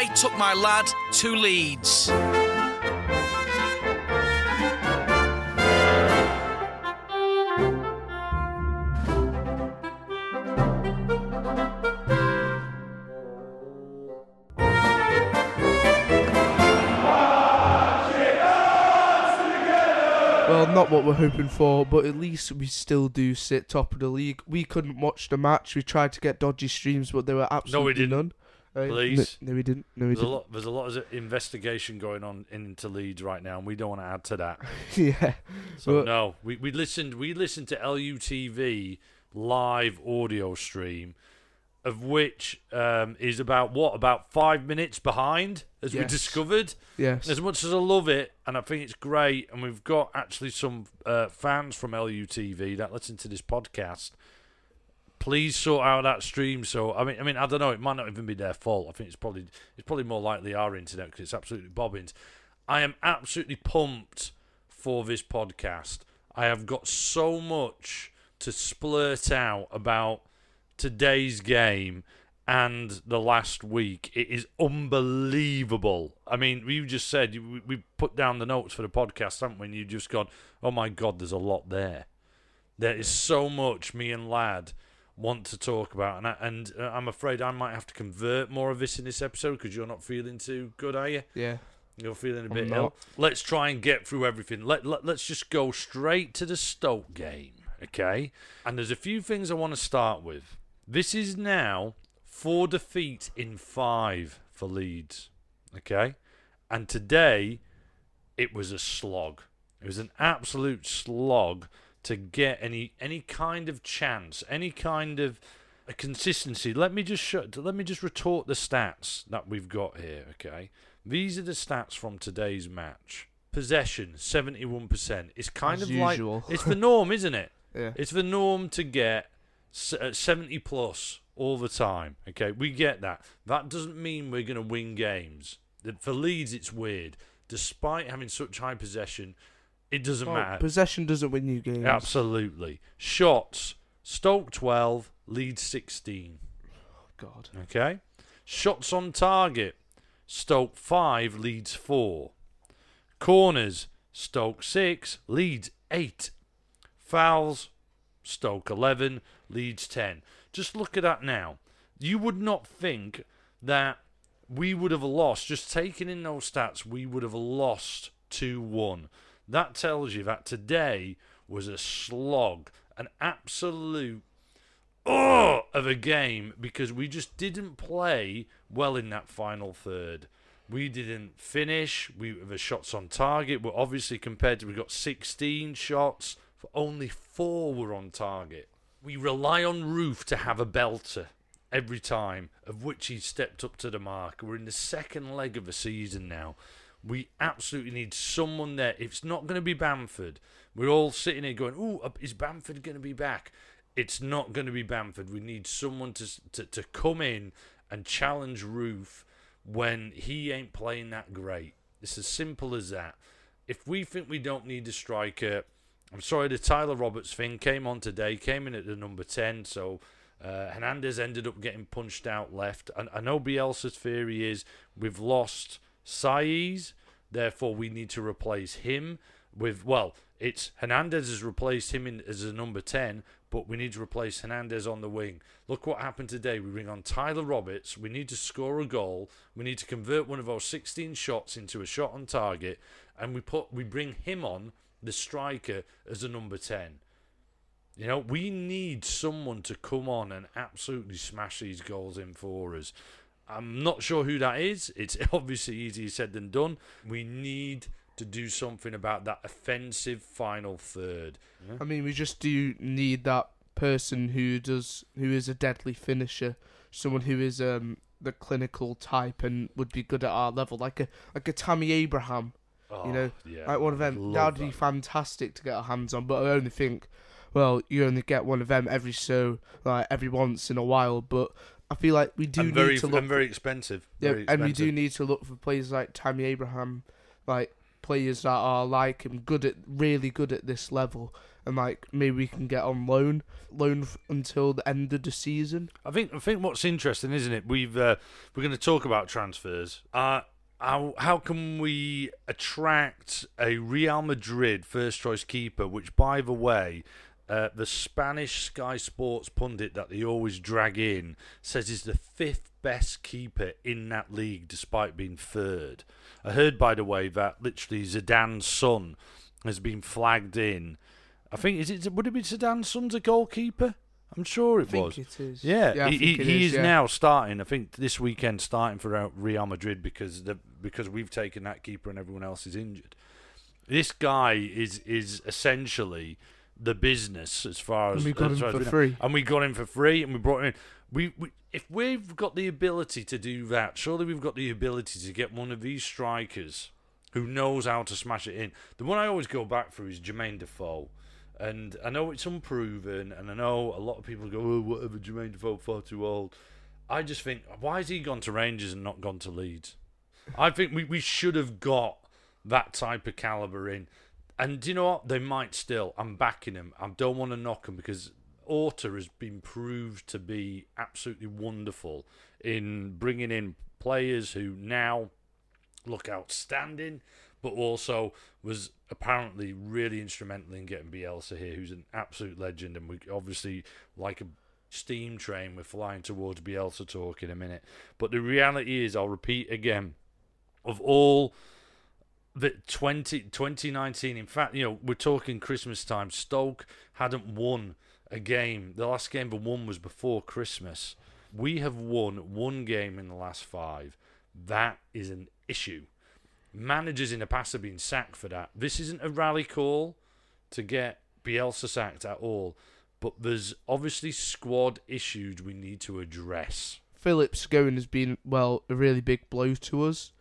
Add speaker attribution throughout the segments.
Speaker 1: I took my lad to Leeds.
Speaker 2: Not what we're hoping for, but at least we still do sit top of the league. We couldn't watch the match. We tried to get dodgy streams, but there were absolutely no, we
Speaker 3: didn't.
Speaker 2: none. Uh,
Speaker 3: Please.
Speaker 2: No, no, we didn't. No, we
Speaker 3: There's a
Speaker 2: didn't.
Speaker 3: lot. There's a lot of investigation going on into Leeds right now, and we don't want to add to that.
Speaker 2: yeah.
Speaker 3: So
Speaker 2: But-
Speaker 3: no, we, we listened. We listened to LUTV live audio stream, of which um, is about what about five minutes behind, as we discovered.
Speaker 2: Yes.
Speaker 3: As much as I love it, and I think it's great, and we've got actually some uh, fans from LUTV that listen to this podcast. Please sort out that stream. So I mean, I mean, I don't know. It might not even be their fault. I think it's probably it's probably more likely our internet because it's absolutely bobbins. I am absolutely pumped for this podcast. I have got so much to splurt out about today's game and the last week. It is unbelievable. I mean, you just said we, we put down the notes for the podcast, haven't we? And you just gone, oh my god, there's a lot there. There is so much me and lad want to talk about, and I, and uh, I'm afraid I might have to convert more of this in this episode because you're not feeling too good, are you?
Speaker 2: yeah.
Speaker 3: You're feeling a bit ill. Let's try and get through everything. Let, let let's just go straight to the Stoke game, okay? And there's a few things I want to start with. This is now four defeats in five for Leeds, okay? And today it was a slog. It was an absolute slog to get any any kind of chance, any kind of a consistency. Let me just show, let me just retort the stats that we've got here, okay? These are the stats from today's match. Possession, 71%. It's kind
Speaker 2: As
Speaker 3: of
Speaker 2: usual.
Speaker 3: like it's the norm, isn't it?
Speaker 2: Yeah.
Speaker 3: It's the norm to get Uh, 70 plus all the time. Okay, we get that. That doesn't mean we're going to win games. For Leeds, it's weird. Despite having such high possession, it doesn't
Speaker 2: Well,
Speaker 3: matter.
Speaker 2: possession doesn't win you games.
Speaker 3: Absolutely. Shots, Stoke 12, Leeds 16.
Speaker 2: God.
Speaker 3: Okay. Shots on target, Stoke 5, Leeds 4. Corners, Stoke 6, Leeds 8. Fouls, Stoke 11, Leeds 10. Just look at that now. You would not think that we would have lost, just taking in those stats, we would have lost 2 1. That tells you that today was a slog, an absolute oh, of a game because we just didn't play well in that final third. We didn't finish. We the shots on target were obviously compared to we got 16 shots, for only four were on target. We rely on Roofe to have a belter every time, of which he's stepped up to the mark. We're in the second leg of the season now. We absolutely need someone there. It's not going to be Bamford, we're all sitting here going, "Ooh, uh, is Bamford going to be back?" It's not going to be Bamford. We need someone to, to to come in and challenge Roofe when he ain't playing that great. It's as simple as that. If we think we don't need a striker, I'm sorry, the Tyler Roberts thing came on today, came in at the number 10, so uh, Hernandez ended up getting punched out left. And I know Bielsa's theory is we've lost Saiz, therefore we need to replace him with, well, it's Hernandez has replaced him in, as a number 10, but we need to replace Hernandez on the wing. Look what happened today. We bring on Tyler Roberts. We need to score a goal. We need to convert one of our 16 shots into a shot on target, and we put we bring him on the striker as a number 10. You know, we need someone to come on and absolutely smash these goals in for us. I'm not sure who that is. It's obviously easier said than done. We need to do something about that offensive final third.
Speaker 2: I mean, we just do need that person who does who is a deadly finisher, someone who is um the clinical type and would be good at our level, like a like a Tammy Abraham, you know,
Speaker 3: Oh, yeah,
Speaker 2: like one of them. That'd be
Speaker 3: that.
Speaker 2: fantastic to get our hands on. But I only think, well, you only get one of them every so like every once in a while. But I feel like we do
Speaker 3: and very,
Speaker 2: need to look.
Speaker 3: and very expensive.
Speaker 2: yeah,
Speaker 3: very
Speaker 2: and we do need to look for players like Tammy Abraham, like players that are like him, good at really good at this level, and like maybe we can get on loan, loan f- until the end of the season.
Speaker 3: I think I think what's interesting, isn't it? We've uh, we're going to talk about transfers. Uh, how how can we attract a Real Madrid first choice keeper? Which, by the way, uh, the Spanish Sky Sports pundit that they always drag in says is the fifth best keeper in that league, despite being third. I heard, by the way, that literally Zidane's son has been flagged in. I think is it would it be Zidane's son's a goalkeeper? I'm sure it
Speaker 2: I think
Speaker 3: was.
Speaker 2: it is.
Speaker 3: Yeah,
Speaker 2: I
Speaker 3: he, he, he is
Speaker 2: yeah.
Speaker 3: now starting. I think this weekend starting for Real Madrid because the because we've taken that keeper and everyone else is injured. This guy is is essentially the business as far as
Speaker 2: And we got
Speaker 3: as
Speaker 2: him
Speaker 3: as
Speaker 2: for free.
Speaker 3: and we got him for free, and we brought him in. We, we if we've got the ability to do that, surely we've got the ability to get one of these strikers who knows how to smash it in. The one I always go back for is Jermaine Defoe. And I know it's unproven, and I know a lot of people go, oh, whatever, Jermaine Defoe, far too old. I just think, why has he gone to Rangers and not gone to Leeds? I think we, we should have got that type of caliber in. And you know what? They might still. I'm backing him. I don't want to knock him because Orta has been proved to be absolutely wonderful in bringing in players who now look outstanding, but also was apparently really instrumental in getting Bielsa here, who's an absolute legend. And we obviously, like a steam train, we're flying towards Bielsa talk in a minute. But the reality is, I'll repeat again, of all the 20, 2019, in fact, you know, we're talking Christmas time, Stoke hadn't won a game. The last game they won was before Christmas. We have won one game in the last five. That is an issue. Managers in the past have been sacked for that. This isn't a rally call to get Bielsa sacked at all, but there's obviously squad issues we need to address.
Speaker 2: Phillips going has been well a really big blow to us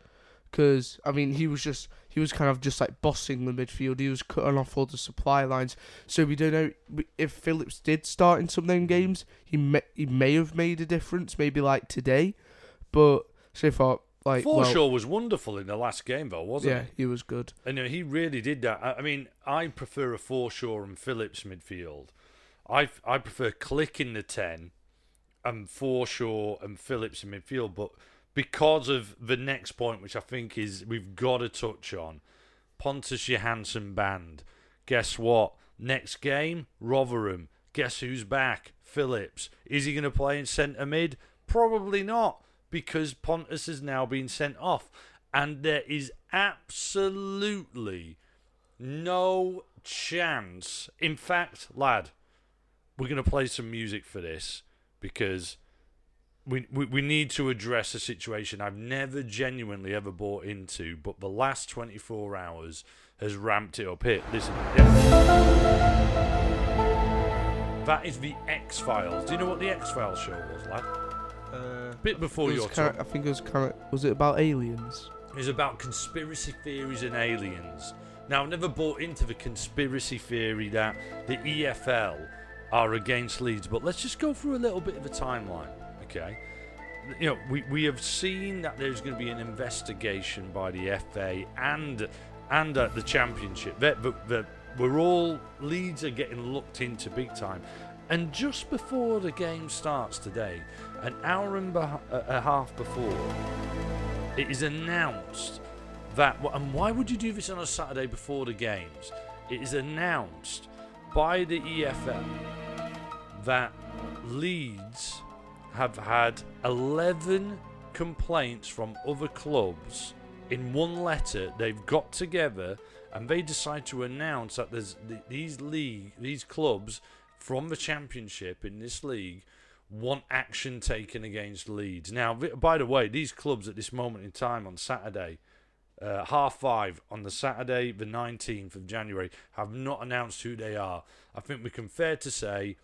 Speaker 2: because I mean he was just he was kind of just like bossing the midfield. He was cutting off all the supply lines. So we don't know if Phillips did start in some of them games. He may he may have made a difference, maybe like today, but so far like well,
Speaker 3: was wonderful in the last game, though, wasn't
Speaker 2: yeah,
Speaker 3: he?
Speaker 2: Yeah, he was good.
Speaker 3: And he really did that. I, I mean, I prefer a Forshaw and Phillips midfield. I I prefer Klich in the ten and Forshaw and Phillips in midfield, but because of the next point, which I think is we've got to touch on, Pontus Jansson banned. Guess what? Next game, Rotherham. Guess who's back? Phillips. Is he going to play in centre mid? Probably not, because Pontus has now been sent off. And there is absolutely no chance. In fact, lad, we're going to play some music for this because we, we we need to address a situation I've never genuinely ever bought into, but the last 24 hours has ramped it up. Here, listen. yeah. That is the X Files. Do you know what the X Files show was, lad?
Speaker 2: Uh,
Speaker 3: Bit before your time.
Speaker 2: I think it was kind of was it about aliens?
Speaker 3: It was about conspiracy theories and aliens. Now, I've never bought into the conspiracy theory that the EFL are against Leeds, but let's just go through a little bit of a timeline, okay? You know, we, we have seen that there's going to be an investigation by the FA and and at the Championship. That that- that we're all Leeds are getting looked into big time. And just before the game starts today, an hour and a half before, it is announced that, and why would you do this on a Saturday before the games? It is announced by the EFL that Leeds have had 11 complaints from other clubs. In one letter, they've got together and they decide to announce that there's th- these league, these clubs from the championship in this league want action taken against Leeds. Now, by the way, these clubs at this moment in time on Saturday, uh, half five on the Saturday, the 19th of January, have not announced who they are. I think we can fair to say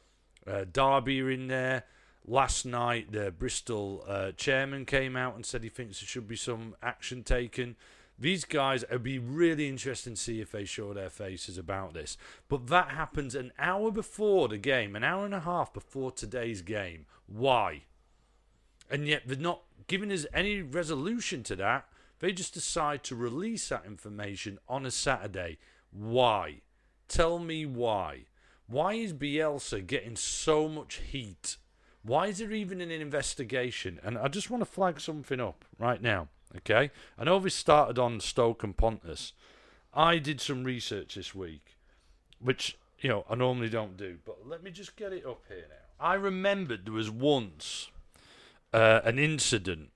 Speaker 3: uh, Derby are in there. Last night, the Bristol uh, chairman came out and said he thinks there should be some action taken. These guys, it'd be really interesting to see if they show their faces about this. But that happens an hour before the game, an hour and a half before today's game. Why? And yet they're not giving us any resolution to that. They just decide to release that information on a Saturday. Why? Tell me why. Why is Bielsa getting so much heat? Why is there even an investigation? And I just want to flag something up right now. Okay, I know we started on Stoke and Pontus. I did some research this week, which you know I normally don't do, but let me just get it up here now. I remembered there was once uh, an incident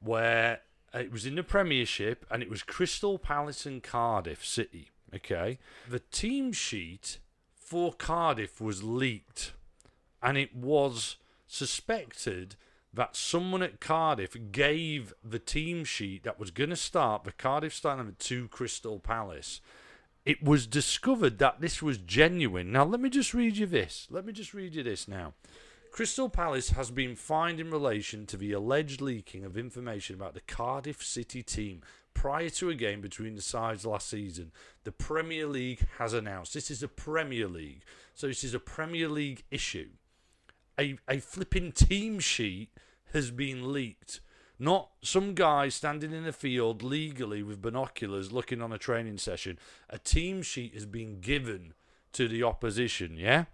Speaker 3: where it was in the Premiership and it was Crystal Palace and Cardiff City. Okay, the team sheet for Cardiff was leaked, and it was suspected that someone at Cardiff gave the team sheet that was going to start the Cardiff starting to Crystal Palace. It was discovered that this was genuine. Now, let me just read you this. Let me just read you this now. Crystal Palace has been fined in relation to the alleged leaking of information about the Cardiff City team prior to a game between the sides last season. The Premier League has announced this is a Premier League, so this is a Premier League issue. A, a flipping team sheet has been leaked. Not some guy standing in a field legally with binoculars looking on a training session. A team sheet has been given to the opposition, yeah?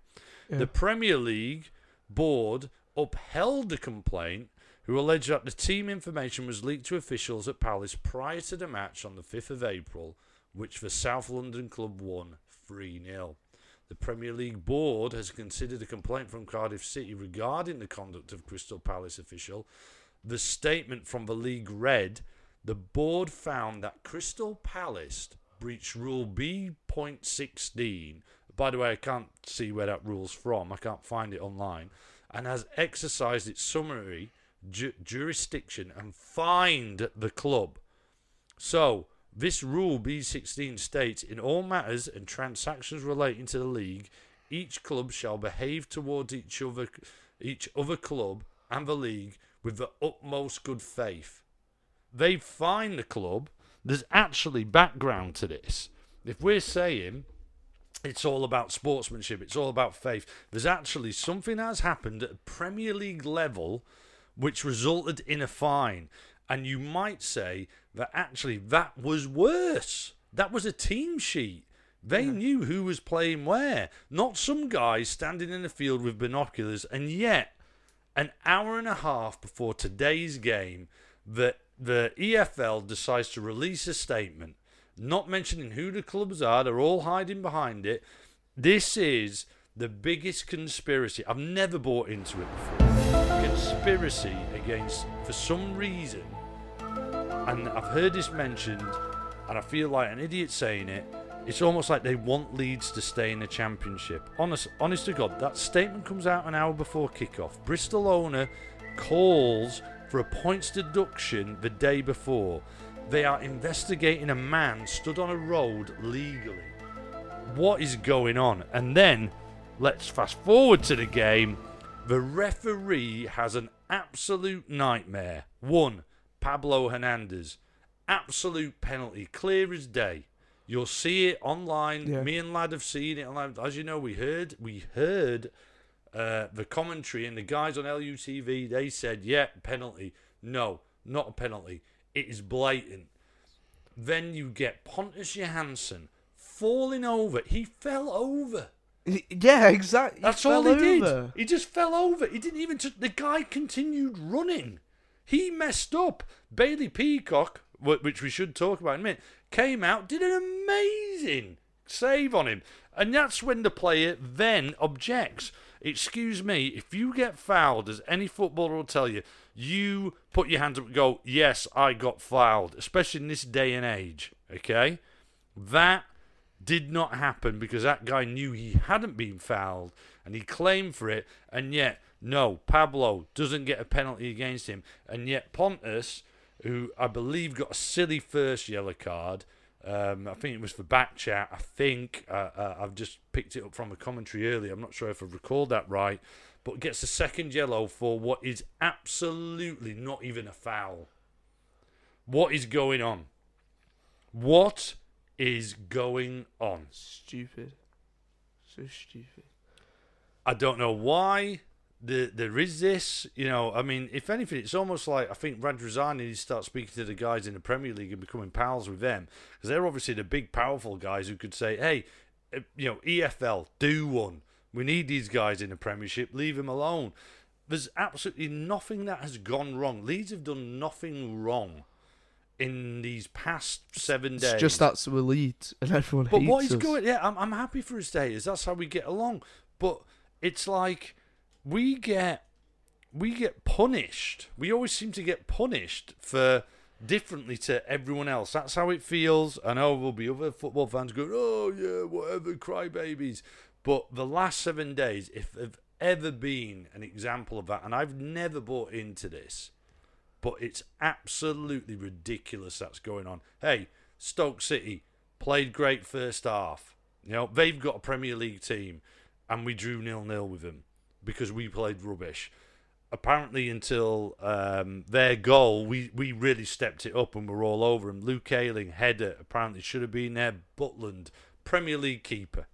Speaker 2: Yeah.
Speaker 3: The Premier League board upheld the complaint, who alleged that the team information was leaked to officials at Palace prior to the match on the 5th of April, which the South London club won 3 0. The Premier League board has considered a complaint from Cardiff City regarding the conduct of Crystal Palace official. The statement from the league read The board found that Crystal Palace breached Rule B.16. By the way, I can't see where that rule's from, I can't find it online, and has exercised its summary ju- jurisdiction and fined the club. So, this rule B16 states in all matters and transactions relating to the league, each club shall behave towards each other, each other club and the league with the utmost good faith. They fine the club. There's actually background to this. If we're saying it's all about sportsmanship, it's all about faith, there's actually something has happened at Premier League level which resulted in a fine. And you might say that actually that was worse. That was a team sheet. They knew who was playing where, not some guy standing in the field with binoculars. And yet, an hour and a half before today's game, the the EFL decides to release a statement, not mentioning who the clubs are. They're all hiding behind it. This is the biggest conspiracy. I've never bought into it before. Conspiracy against, for some reason, and I've heard this mentioned, and I feel like an idiot saying it. It's almost like they want Leeds to stay in the Championship. Honest, honest to God, that statement comes out an hour before kickoff. Bristol owner calls for a points deduction the day before. They are investigating a man stood on a road legally. What is going on? And then let's fast forward to the game. The referee has an absolute nightmare. One, Pablo Hernandez. Absolute penalty, clear as day. You'll see it online.
Speaker 2: Yeah.
Speaker 3: Me and Lad have seen it online. As you know, we heard we heard uh, the commentary and the guys on LUTV. They said, "Yeah, penalty." No, not a penalty. It is blatant. Then you get Pontus Jansson falling over. He fell over.
Speaker 2: Yeah, exactly.
Speaker 3: That's all he did. He just fell over. He didn't even. T- the guy continued running. He messed up. Bailey Peacock, which we should talk about in a minute, came out, did an amazing save on him, and that's when the player then objects. Excuse me, if you get fouled, as any footballer will tell you, you put your hands up and go, "Yes, I got fouled," especially in this day and age. Okay, that did not happen because that guy knew he hadn't been fouled and he claimed for it. And yet, no, Pablo doesn't get a penalty against him. And yet, Pontus, who I believe got a silly first yellow card, um, I think it was for back chat. I think uh, uh, I've just picked it up from a commentary earlier. I'm not sure if I've recalled that right, but gets a second yellow for what is absolutely not even a foul. What is going on? What is going on?
Speaker 2: Stupid. So stupid.
Speaker 3: I don't know why the, there is this, you know. I mean, if anything, it's almost like I think Radrizzani needs to start speaking to the guys in the Premier League and becoming pals with them because they're obviously the big, powerful guys who could say, "Hey, uh, you know, EFL, do one. We need these guys in the Premiership. Leave them alone." There's absolutely nothing that has gone wrong. Leeds have done nothing wrong in these past seven days.
Speaker 2: It's just that's the Leeds, and everyone
Speaker 3: But what he's
Speaker 2: us.
Speaker 3: going, yeah, I'm, I'm happy for his days. That's how we get along. But it's like we get we get punished. We always seem to get punished for differently to everyone else. That's how it feels. I know there'll be other football fans going, "Oh yeah, whatever, crybabies." But the last seven days, if have ever been an example of that, and I've never bought into this, but it's absolutely ridiculous that's going on. Hey, Stoke City played great first half. You know, they've got a Premier League team, and we drew nil nil with them because we played rubbish. Apparently, until um, their goal, we, we really stepped it up and we're all over them. Luke Ayling, header, apparently should have been there. Butland, Premier League keeper.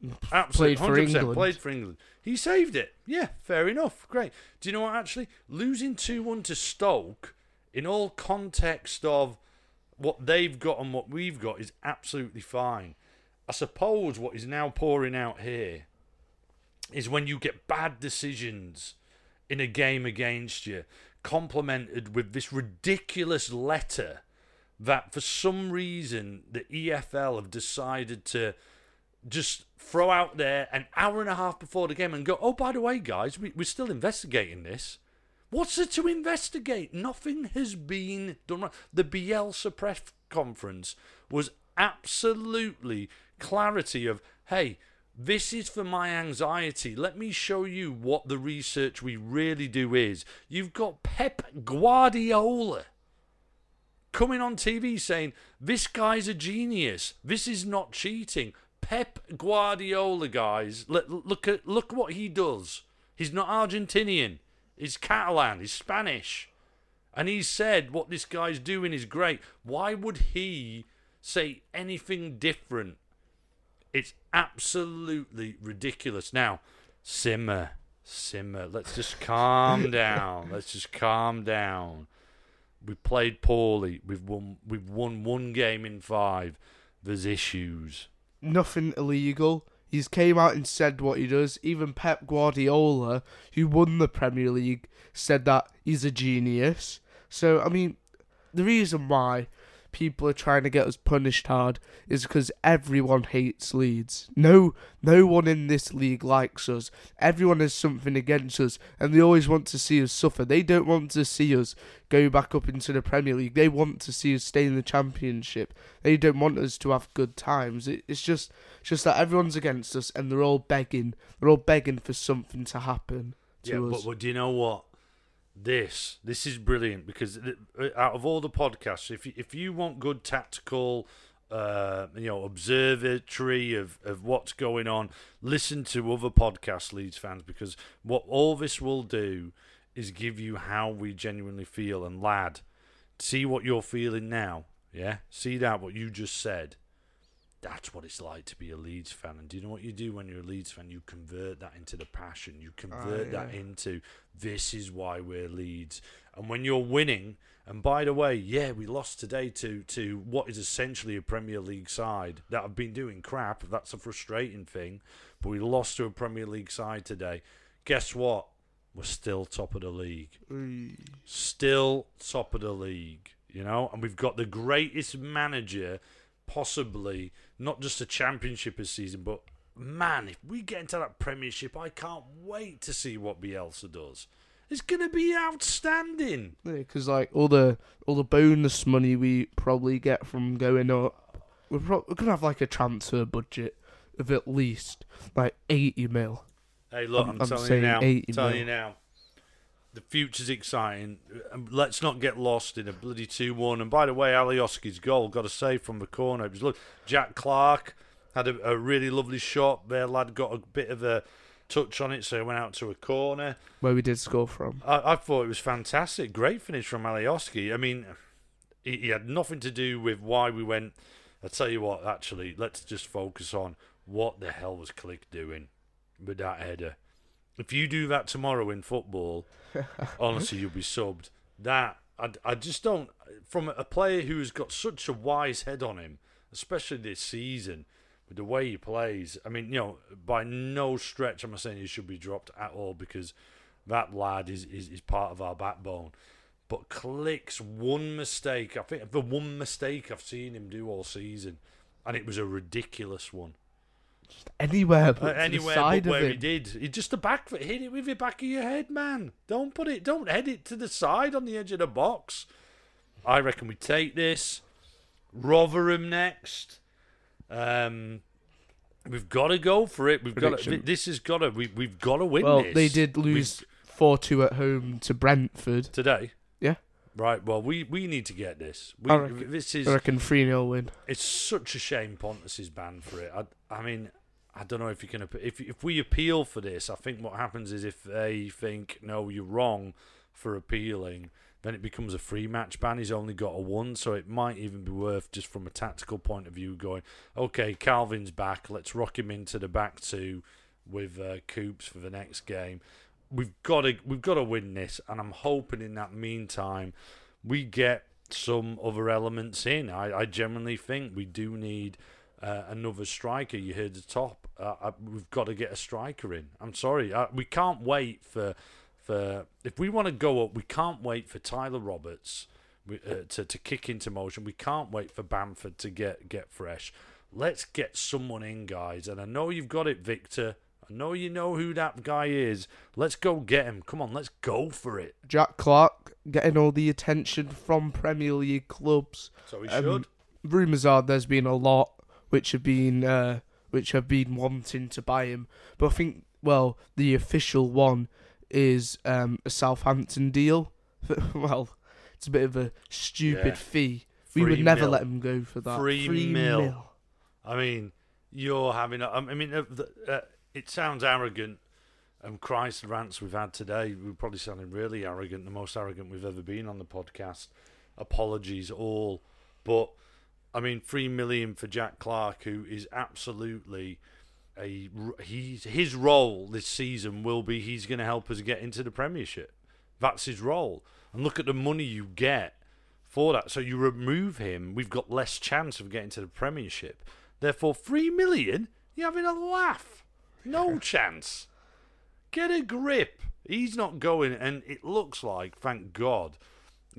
Speaker 3: Absolutely,
Speaker 2: Played for
Speaker 3: 100%,
Speaker 2: England.
Speaker 3: Played for England. He saved it. Yeah, fair enough. Great. Do you know what? Actually, losing 2 1 to Stoke, in all context of what they've got and what we've got, is absolutely fine. I suppose what is now pouring out here is when you get bad decisions in a game against you, complemented with this ridiculous letter that for some reason the EFL have decided to just throw out there an hour and a half before the game and go, oh, by the way, guys, we, we're still investigating this. What's there to investigate? Nothing has been done. The Bielsa press conference was absolutely clarity of, hey, this is for my anxiety. Let me show you what the research we really do is. You've got Pep Guardiola coming on TV saying, This guy's a genius. This is not cheating. Pep Guardiola, guys, look, at look what he does. He's not Argentinian. He's Catalan. He's Spanish. And he said what this guy's doing is great. Why would he say anything different? It's absolutely ridiculous. Now, simmer, simmer. Let's just calm down. Let's just calm down. We played poorly. We've won. We've won one game in five. There's issues.
Speaker 2: Nothing illegal. He's came out and said what he does. Even Pep Guardiola, who won the Premier League, said that he's a genius. So I mean, the reason why people are trying to get us punished hard is because everyone hates Leeds. No, no one in this league likes us. Everyone has something against us, and they always want to see us suffer. They don't want to see us go back up into the Premier League. They want to see us stay in the Championship. They don't want us to have good times. It, it's just, it's just that everyone's against us, and they're all begging. They're all begging for something to happen to
Speaker 3: yeah,
Speaker 2: us.
Speaker 3: but, but do you know what? This this is brilliant because uh, out of all the podcasts, if you, if you want good tactical, uh, you know, observatory of of what's going on, listen to other podcast Leeds fans because what all this will do is give you how we genuinely feel. And lad, see what you're feeling now. Yeah, see that what you just said. That's what it's like to be a Leeds fan. And do you know what you do when you're a Leeds fan? You convert that into the passion. You convert ah, that
Speaker 2: yeah.
Speaker 3: into this is why we're Leeds. And when you're winning, and by the way, yeah, we lost today to to what is essentially a Premier League side that have been doing crap. That's a frustrating thing. But we lost to a Premier League side today. Guess what? We're still top of the league still top of the league, you know, and we've got the greatest manager, possibly not just a championship this season, but man, if we get into that Premiership, I can't wait to see what Bielsa does. It's gonna be outstanding.
Speaker 2: because like all the all the bonus money we probably get from going up, we're, pro- we're gonna have like a transfer budget of at least like eighty mil.
Speaker 3: Hey, look,
Speaker 2: I'm-
Speaker 3: I'm,
Speaker 2: I'm
Speaker 3: telling you now.
Speaker 2: 80
Speaker 3: telling
Speaker 2: mil.
Speaker 3: you now. The future's exciting. Um, Let's not get lost in a bloody two-one. And by the way, Alioski's goal got a save from the corner. It was look. Jack Clarke had a, a really lovely shot. Their lad got a bit of a touch on it, so it went out to a corner.
Speaker 2: Where we did score from.
Speaker 3: I, I thought it was fantastic. Great finish from Alioski. I mean, he, he had nothing to do with why we went. I tell you what, actually, let's just focus on what the hell was Klich doing with that header. If you do that tomorrow in football, honestly, you'll be subbed. That I, I just don't. From a player who's got such a wise head on him, especially this season, with the way he plays. I mean, you know, by no stretch am I saying he should be dropped at all because that lad is, is, is part of our backbone. But Klich's one mistake. I think the one mistake I've seen him do all season, and it was a ridiculous one.
Speaker 2: Anywhere but
Speaker 3: Uh,
Speaker 2: to the
Speaker 3: anywhere
Speaker 2: side
Speaker 3: but
Speaker 2: of
Speaker 3: where he did. He just the back foot hit it with the back of your head, man. Don't put it. Don't head it to the side on the edge of the box. I reckon we take this. Rotherham next. Um, we've got to go for it. We've got to, this has got to. We, we've got to win
Speaker 2: Well,
Speaker 3: this.
Speaker 2: they did lose four two at home to Brentford.
Speaker 3: today.
Speaker 2: Yeah.
Speaker 3: Right. Well, we, we need to get this. We,
Speaker 2: I reckon-
Speaker 3: this is
Speaker 2: I reckon three 0 win.
Speaker 3: it's such a shame Pontus is banned for it. I, I mean, I don't know if you can. If if we appeal for this, I think what happens is if they think no, you're wrong for appealing, then it becomes a free match ban. He's only got a one, so it might even be worth just from a tactical point of view going, okay, Calvin's back. Let's rock him into the back two with uh, Coops for the next game. We've got to we've got to win this, and I'm hoping in that meantime we get some other elements in. I, I genuinely think we do need uh, another striker. You heard the top. Uh, uh, we've got to get a striker in. I'm sorry, uh, we can't wait for for if we want to go up. We can't wait for Tyler Roberts uh, to to kick into motion. We can't wait for Bamford to get get fresh. Let's get someone in, guys. And I know you've got it, Victor. I know you know who that guy is. Let's go get him. Come on, let's go for it.
Speaker 2: Jack Clarke getting all the attention from Premier League clubs.
Speaker 3: So we
Speaker 2: Um,
Speaker 3: should.
Speaker 2: Rumours are there's been a lot which have been uh, which have been wanting to buy him, but I think well the official one is um, a Southampton deal. well, it's a bit of a stupid
Speaker 3: Yeah.
Speaker 2: fee. We would never
Speaker 3: mil.
Speaker 2: let him go for that.
Speaker 3: Three mil. I mean, you're having. A, I mean, uh, the- uh, it sounds arrogant. And Christ rants we've had today, we're probably sounding really arrogant, the most arrogant we've ever been on the podcast. Apologies all, but I mean, three million for Jack Clarke, who is absolutely a he's his role this season will be he's going to help us get into the Premiership. That's his role, and look at the money you get for that. So you remove him, we've got less chance of getting to the Premiership. Therefore, three million, you're having a laugh. No chance. Get a grip. He's not going, and it looks like, thank God,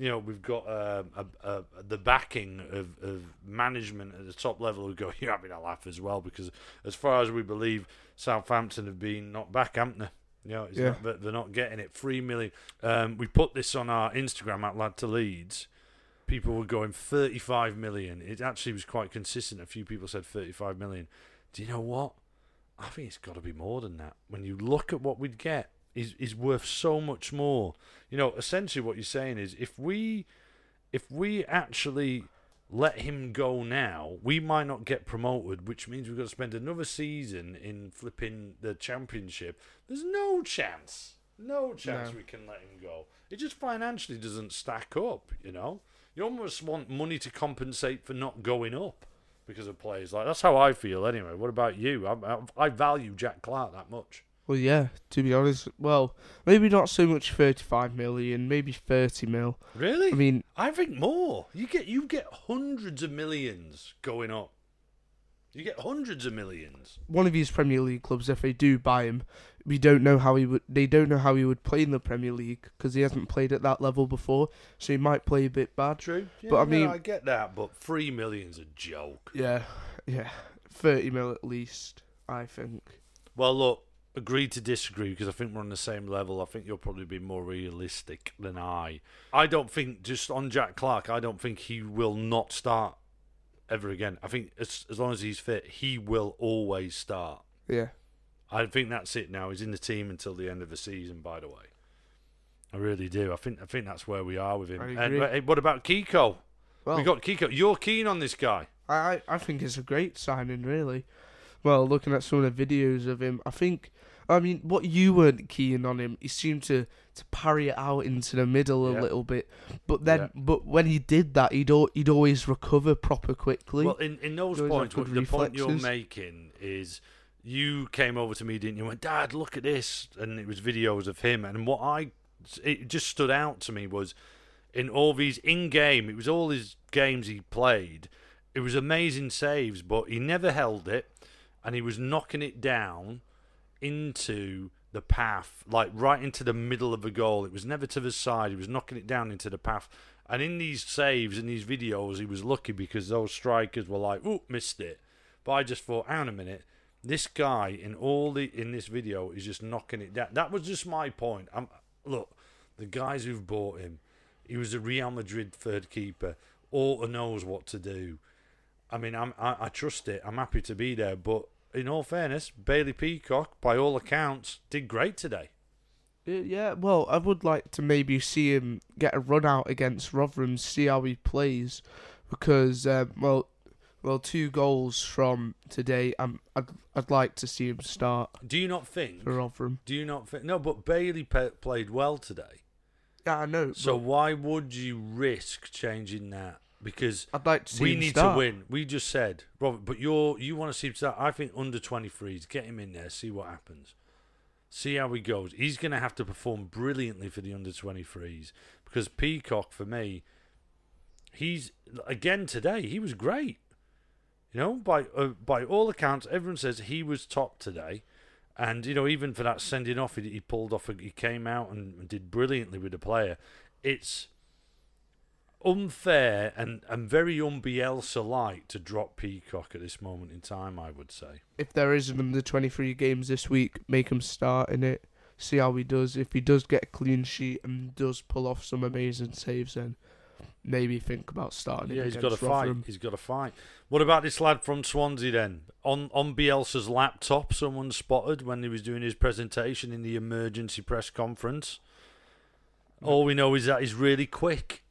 Speaker 3: you know, we've got um, a, a, the backing of, of management at the top level who go, you're having a laugh as well, because as far as we believe, Southampton have been not back, haven't they? You know,
Speaker 2: Yeah.
Speaker 3: not, they're not getting it. Three million. Um, we put this on our Instagram at Lad to Leeds. People were going 35 million. It actually was quite consistent. A few people said 35 million. Do you know what? I think it's got to be more than that. When you look at what we'd get, is is worth so much more. You know, essentially what you're saying is if we if we actually let him go now, we might not get promoted, which means we've got to spend another season in flipping the championship. There's no chance. No chance
Speaker 2: No.
Speaker 3: we can let him go. It just financially doesn't stack up, you know? You almost want money to compensate for not going up because of players like that's how I feel anyway. What about you? I, I, I value Jack Clarke that much.
Speaker 2: Well, yeah. To be honest, well, maybe not so much thirty-five million, maybe thirty mil.
Speaker 3: Really?
Speaker 2: I mean,
Speaker 3: I think more. You get you get hundreds of millions going up. You get hundreds of millions.
Speaker 2: one of these Premier League clubs, if they do buy him, we don't know how he would. They don't know how he would play in the Premier League because he hasn't played at that level before. So he might play a bit bad.
Speaker 3: True.
Speaker 2: But I
Speaker 3: no,
Speaker 2: mean-
Speaker 3: I get that, but three million's a joke.
Speaker 2: Yeah, yeah, thirty mil at least. I think.
Speaker 3: Well, look, agree to disagree because I think we're on the same level. I think you'll probably be more realistic than I. I don't think just on Jack Clarke. I don't think he will not start ever again. I think as as long as he's fit, he will always start.
Speaker 2: Yeah.
Speaker 3: I think that's it now. He's in the team until the end of the season. By the way, I really do. I think I think that's where we are with him. And uh, what about Kiko?
Speaker 2: Well,
Speaker 3: we got Kiko. You're keen on this guy.
Speaker 2: I, I I think it's a great signing, really. Well, looking at some of the videos of him, I think. I mean, what you weren't keen on him, he seemed to, to parry it out into the middle a
Speaker 3: Yeah.
Speaker 2: little bit. But then,
Speaker 3: Yeah.
Speaker 2: but when he did that, he'd he'd always recover proper quickly.
Speaker 3: Well, in, in those points, the point you're making is you came over to me, didn't you? Went, Dad, look at this, and it was videos of him. And what I, it just stood out to me was, in all these in-game, it was all his games he played. It was amazing saves, but he never held it, and he was knocking it down into the path, like right into the middle of the goal. It was never to the side. He was knocking it down into the path. And in these saves, in these videos, he was lucky because those strikers were like, "Ooh, missed it." But I just thought, hang on a minute, this guy in all the in this video is just knocking it down. That was just my point. I'm look, the guys who've bought him, he was a Real Madrid third keeper. Orta knows what to do. I mean, I'm, I, I trust it. I'm happy to be there. But in all fairness, Bailey Peacock, by all accounts, did great today.
Speaker 2: Uh, Yeah, well, I would like to maybe see him get a run out against Rotherham, see how he plays, because um, well, well, two goals from today. Um, I'd I'd like to see him start
Speaker 3: Do you not think?
Speaker 2: for Rotherham.
Speaker 3: Do you not think? No, but Bailey pe- played well today.
Speaker 2: Yeah, I know.
Speaker 3: So why would you risk changing that? Because
Speaker 2: I'd like
Speaker 3: we need
Speaker 2: start.
Speaker 3: to win. We just said, Robert, but you're you want to see him start. I think under 23s, get him in there, see what happens, see how he goes. He's going to have to perform brilliantly for the under 23s because Peacock, for me, he's again today. He was great. You know, by uh, by all accounts, everyone says he was top today. And you know, even for that sending off, he, he pulled off. He came out and did brilliantly with the player. It's unfair and, and very un-Bielsa like to drop Peacock at this moment in time. I would say.
Speaker 2: If there is an under twenty three games this week, make him start in it. See how he does. If he does get a clean sheet and does pull off some amazing saves, then maybe think about starting.
Speaker 3: Yeah, he's got
Speaker 2: a
Speaker 3: fight. He's got to fight. What about this lad from Swansea then? On on Bielsa's laptop, someone spotted when he was doing his presentation in the emergency press conference. Mm. All we know is that he's really quick,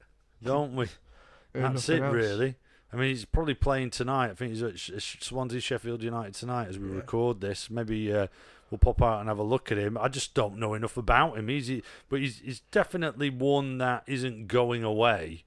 Speaker 3: don't we? That's it,
Speaker 2: else.
Speaker 3: really. I mean, he's probably playing tonight. I think he's at Sh- Sh- Swansea Sheffield United tonight as we
Speaker 2: Yeah.
Speaker 3: record this. Maybe uh, we'll pop out and have a look at him. I just don't know enough about him. He's, he, but he's, he's definitely one that isn't going away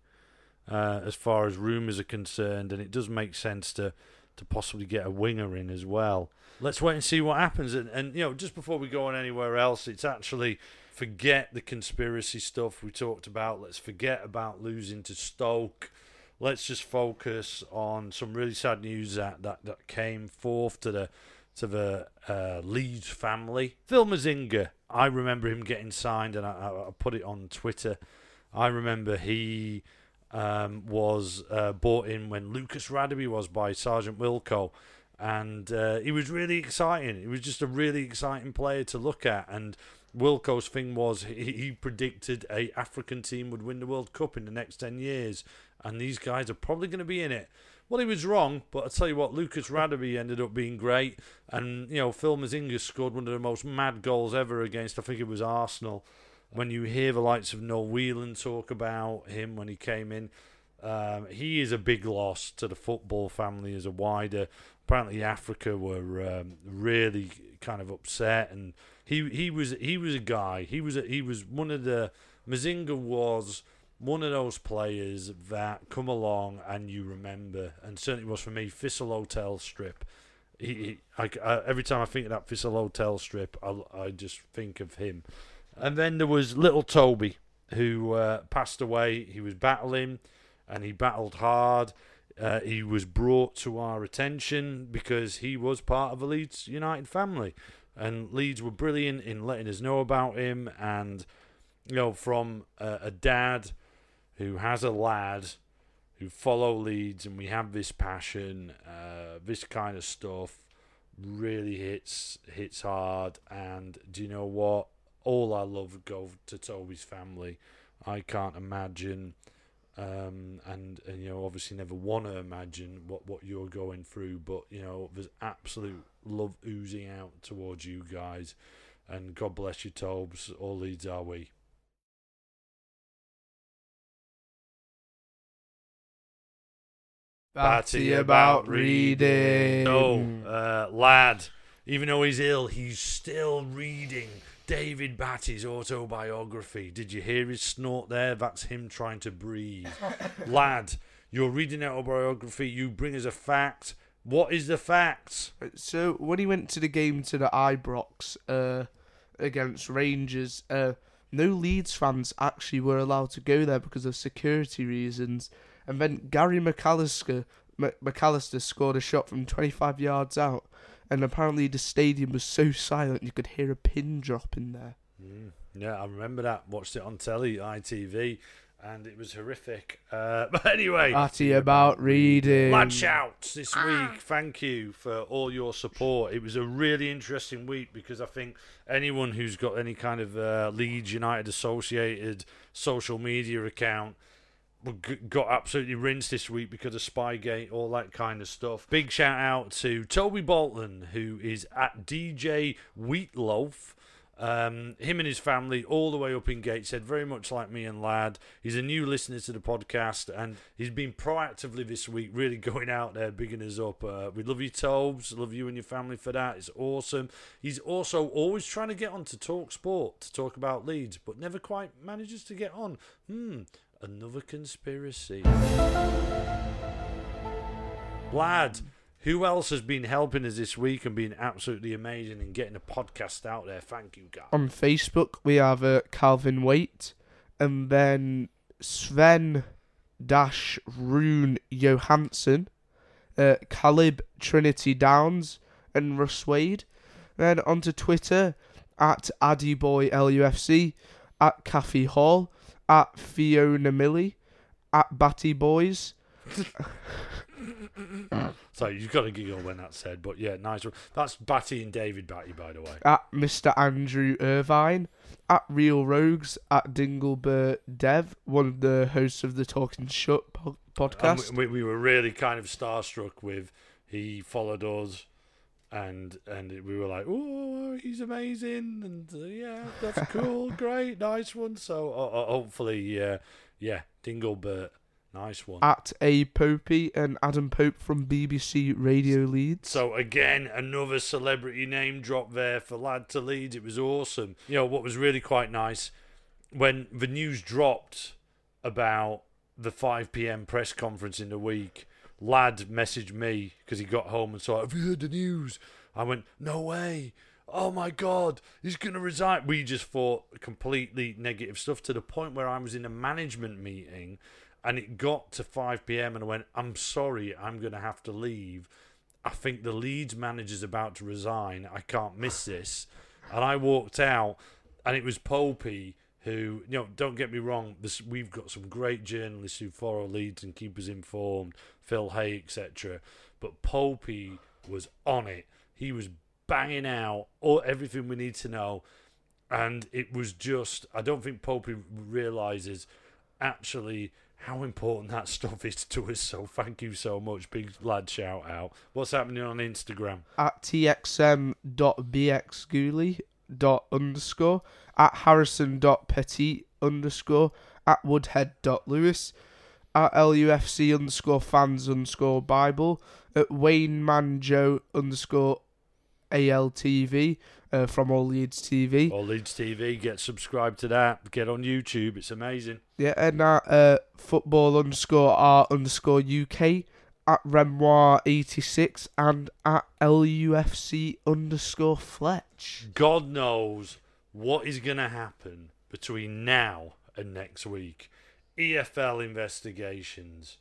Speaker 3: uh, as far as rumours are concerned, and it does make sense to to possibly get a winger in as well. Let's wait and see what happens. And, and you know, just before we go on anywhere else, it's actually forget the conspiracy stuff we talked about. Let's forget about losing to Stoke. Let's just focus on some really sad news that that, that came forth to the to the uh, Leeds family. Phil Masinga, I remember him getting signed, and I, I, put it on Twitter. I remember he um, was uh, bought in when Lucas Radebe was by Sergeant Wilko, and uh, he was really exciting. He was just a really exciting player to look at. And Wilko's thing was he, predicted a African team would win the World Cup in the next ten years, and these guys are probably going to be in it. Well, he was wrong, but I tell you what, Lucas Radebe ended up being great, and you know Phil Masinga scored one of the most mad goals ever against I think it was Arsenal. When you hear the likes of Noel Whelan talk about him when he came in, um, he is a big loss to the football family as a wider. Apparently, Africa were um, really kind of upset, and he he was he was a guy. He was a, he was one of the Masinga was one of those players that come along and you remember, and certainly was for me. Thistle Hotel strip. He, he I, I, every time I think of that Thistle Hotel strip, I, I just think of him. And then there was little Toby, who uh, passed away. He was battling, and he battled hard. Uh, he was brought to our attention because he was part of a Leeds United family, and Leeds were brilliant in letting us know about him. And you know, from uh, a dad who has a lad who follow Leeds, and we have this passion, uh, this kind of stuff really hits hits hard. And do you know what? All our love go to Toby's family. I can't imagine, um, and and you know, obviously never want to imagine what what you're going through. But you know, there's absolute love oozing out towards you guys, and God bless you, Tobes. All leads are we.
Speaker 2: Batty about reading.
Speaker 3: No, uh, lad, even though he's ill, he's still reading David Batty's autobiography. Did you hear his snort there? That's him trying to breathe. lad, you're reading autobiography. You bring us a fact. What is the fact?
Speaker 2: So when he went to the game to the Ibrox uh, against Rangers, uh, no Leeds fans actually were allowed to go there because of security reasons. And then Gary McAllister M- McAllister scored a shot from 25 yards out, and apparently the stadium was so silent you could hear a pin drop in there.
Speaker 3: Yeah, I remember that. Watched it on telly, ITV, and it was horrific. Uh, but anyway,
Speaker 2: Arty about reading.
Speaker 3: Lad shouts this week. Thank you for all your support. It was a really interesting week because I think anyone who's got any kind of uh, Leeds United associated social media account g- got absolutely rinsed this week because of Spygate, all that kind of stuff. Big shout out to Toby Bolton, who is at DJ Wheatloaf. Um, him and his family, all the way up in Gateshead, very much like me and Lad. He's a new listener to the podcast, and he's been proactively this week, really going out there, bigging us up. Uh, we love you, Tobes. Love you and your family for that. It's awesome. He's also always trying to get on to talk sport, to talk about Leeds, but never quite manages to get on. Hmm, another conspiracy. Lad, who else has been helping us this week and been absolutely amazing and getting a podcast out there? Thank you, guys.
Speaker 2: On Facebook, we have uh, Calvin Waite, and then Sven Dash Rune Johansson, uh, Trinity Downs, and Russ Wade. Then onto Twitter at AddyBoyLUFC, at Kathy Hall, at Fiona Millie, at Batty Boys.
Speaker 3: So you've got to giggle when that's said, but yeah, nice one. That's Batty and David Batty, by the way.
Speaker 2: at Mr. Andrew Irvine, at Real Rogues, at Dinglebert Dev, one of the hosts of the Talking Shut po- podcast.
Speaker 3: we, we were really kind of starstruck with he followed us, and and we were like, oh, he's amazing, and uh, yeah, that's cool, great, nice one. So uh, uh, hopefully, yeah, yeah, Dinglebert, nice one.
Speaker 2: at A Popey and Adam Pope from BBC Radio Leeds.
Speaker 3: So again, another celebrity name drop there for Lad to Leeds. It was awesome. You know what was really quite nice when the news dropped about the 5 p.m. press conference in the week. Lad messaged me because he got home and saw, "Have you heard the news?" I went, "No way." Oh my god, he's going to resign. We just thought completely negative stuff to the point where I was in a management meeting and it got to 5 p.m. and I went, I'm sorry, I'm going to have to leave. I think the Leeds manager's about to resign. I can't miss this. And I walked out, and it was Popey who, you know, don't get me wrong, this, we've got some great journalists who follow Leeds and keep us informed, Phil Hay, etc. But Popey was on it. He was banging out all everything we need to know. And it was just, I don't think Popey realizes actually how important that stuff is to us. So thank you so much. Big lad shout out. What's happening on Instagram?
Speaker 2: At txm.bxgooley dot underscore at harrison dot petit underscore at woodhead dot lewis at lufc underscore fans underscore bible at wayne manjo underscore altv uh, from all leeds tv
Speaker 3: All Leeds TV. Get subscribed to that. Get on YouTube. It's amazing.
Speaker 2: Yeah, and at uh, football underscore r underscore UK, at Remoir86, and at LUFC underscore Fletch.
Speaker 3: God knows what is going to happen between now and next week. EFL investigations.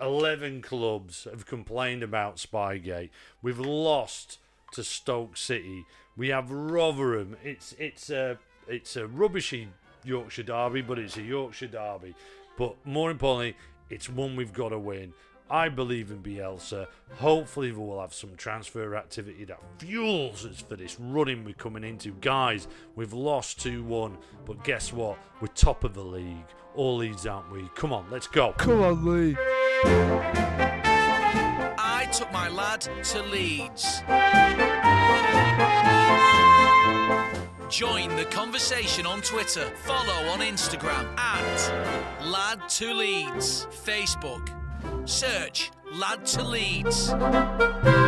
Speaker 3: 11 clubs have complained about Spygate. We've lost to Stoke City. We have Rotherham. It's it's a it's a rubbishy Yorkshire derby, but it's a Yorkshire derby. But more importantly, it's one we've got to win. I believe in Bielsa. Hopefully, we will have some transfer activity that fuels us for this running we're coming into. Guys, we've lost 2 1, but guess what? We're top of the league. All Leeds, aren't we? Come on, let's go.
Speaker 2: Come on, Lee.
Speaker 1: I took my lad to Leeds. Join the conversation on Twitter. Follow on Instagram at Lad to Leeds. Facebook. Search Lad to Leeds.